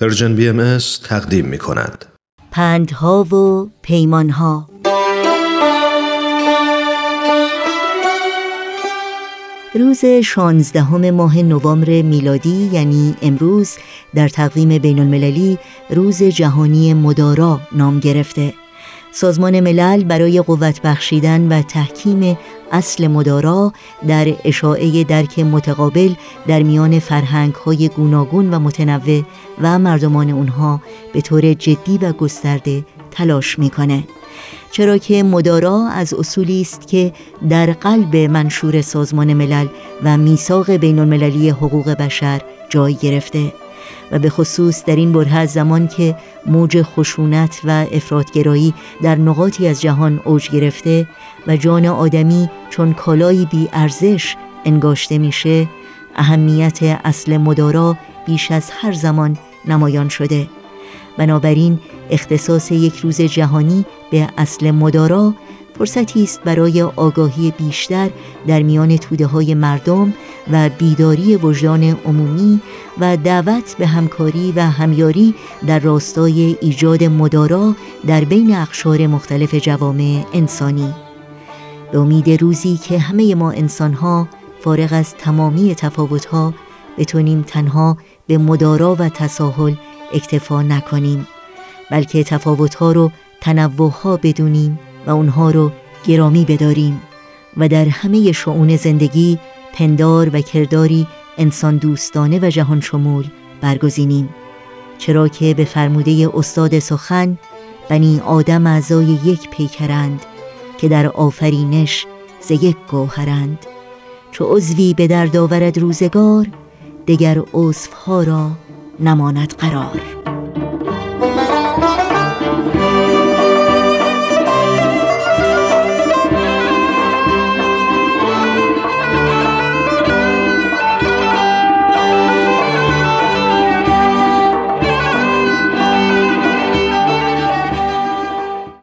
Persian BMS تقدیم می کند. پندها و پیمانها روز 16 ماه نوامبر میلادی یعنی امروز در تقویم بین المللی روز جهانی مدارا نام گرفته سازمان ملل برای قوت بخشیدن و تحکیم اصل مدارا در اشاعه درک متقابل در میان فرهنگ های گوناگون و متنوع و مردمان اونها به طور جدی و گسترده تلاش می‌کنه. چرا که مدارا از اصولی است که در قلب منشور سازمان ملل و میثاق بین المللی حقوق بشر جای گرفته. و به خصوص در این بره زمان که موج خشونت و افرادگرایی در نقاطی از جهان اوج گرفته و جان آدمی چون کالایی بی ارزش انگاشته میشه اهمیت اصل مدارا بیش از هر زمان نمایان شده. بنابراین اختصاص یک روز جهانی به اصل مدارا فرصتی است برای آگاهی بیشتر در میان توده های مردم و بیداری وجدان عمومی و دعوت به همکاری و همیاری در راستای ایجاد مدارا در بین اقشار مختلف جوامع انسانی. به امید روزی که همه ما انسانها فارغ از تمامی تفاوتها بتونیم تنها به مدارا و تساهل اکتفا نکنیم بلکه تفاوتها رو تنوعها بدونیم. و اونها رو گرامی بداریم و در همه شعون زندگی پندار و کرداری انسان دوستانه و جهان شمول برگزینیم. چرا که به فرموده استاد سخن بنی آدم اعضای یک پیکرند که در آفرینش ز یک گوهرند. چو عضوی به درد آورد روزگار دگر عضوها را نماند قرار.